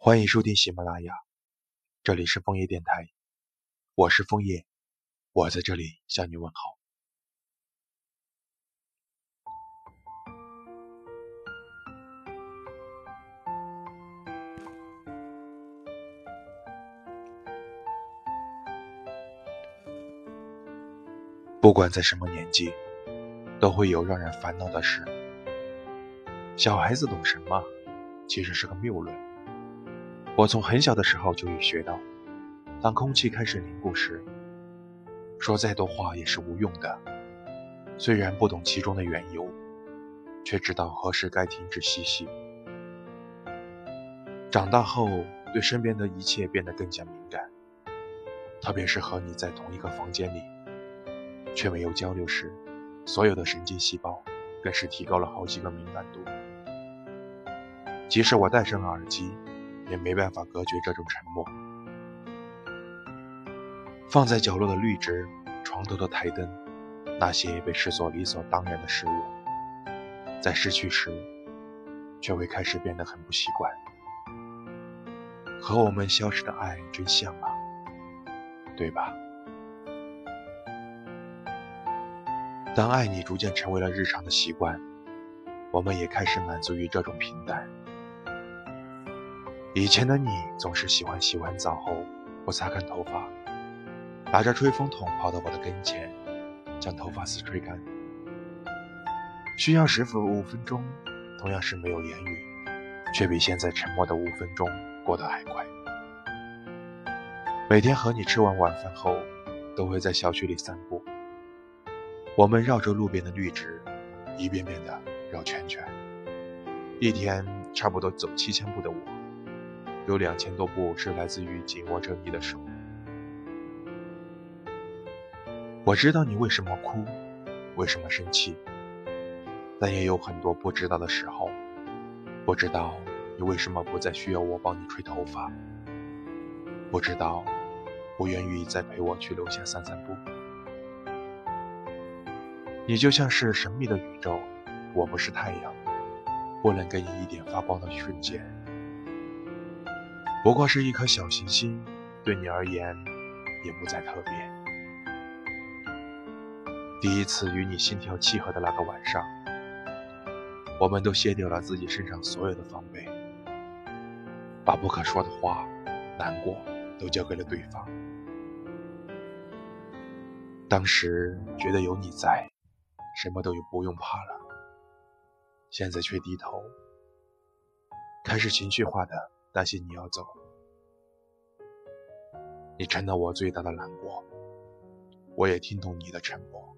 欢迎收听喜马拉雅，这里是枫叶电台，我是枫叶，我在这里向你问好。不管在什么年纪，都会有让人烦恼的事。小孩子懂什么？其实是个谬论。我从很小的时候就已学到，当空气开始凝固时，说再多话也是无用的。虽然不懂其中的缘由，却知道何时该停止嬉戏。长大后，对身边的一切变得更加敏感，特别是和你在同一个房间里。却没有交流时，所有的神经细胞更是提高了好几个敏感度。即使我戴上了耳机，也没办法隔绝这种沉默。放在角落的绿植、床头的台灯，那些被视作理所当然的事物，在失去时，却会开始变得很不习惯。和我们消失的爱真像啊，对吧？当爱你逐渐成为了日常的习惯，我们也开始满足于这种平淡。以前的你总是喜欢洗完澡后不擦干头发，拿着吹风筒跑到我的跟前，将头发丝吹干。需要时服五分钟，同样是没有言语，却比现在沉默的五分钟过得还快。每天和你吃完晚饭后，都会在小区里散步。我们绕着路边的绿植，一遍遍的绕圈圈。一天差不多走七千步的我，有两千多步是来自于紧握着你的手。我知道你为什么哭，为什么生气，但也有很多不知道的时候。不知道你为什么不再需要我帮你吹头发，不知道不愿意再陪我去楼下散散步。你就像是神秘的宇宙，我不是太阳，不能给你一点发光的瞬间。不过是一颗小行星，对你而言也不再特别。第一次与你心跳契合的那个晚上，我们都卸掉了自己身上所有的防备，把不可说的话、难过都交给了对方。当时觉得有你在。什么都不用怕了，现在却低头，开始情绪化的担心你要走。你成了我最大的难过，我也听懂你的沉默，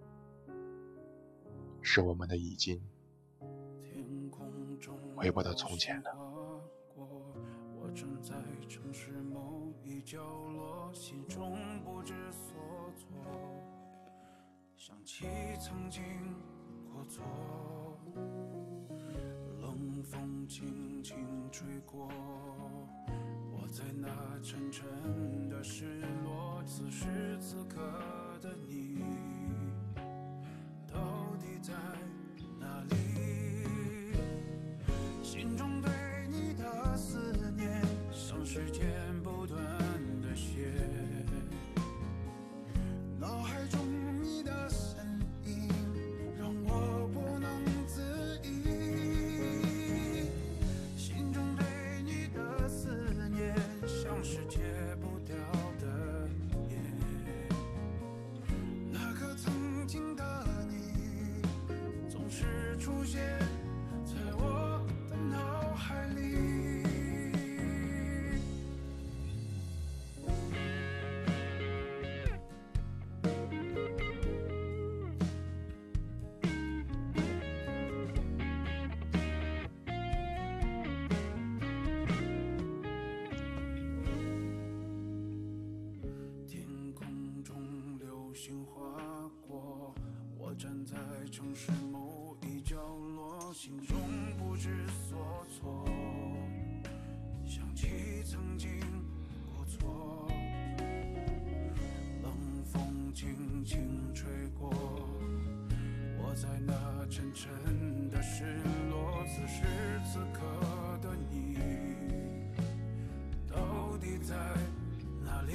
是我们的已经回不到从前了。想起曾经，风轻轻吹过，我在那沉沉的失落。此时此刻是某一角落心中不知所措想起曾经过错冷风轻轻吹过我在那沉沉的失落此时此刻的你到底在哪里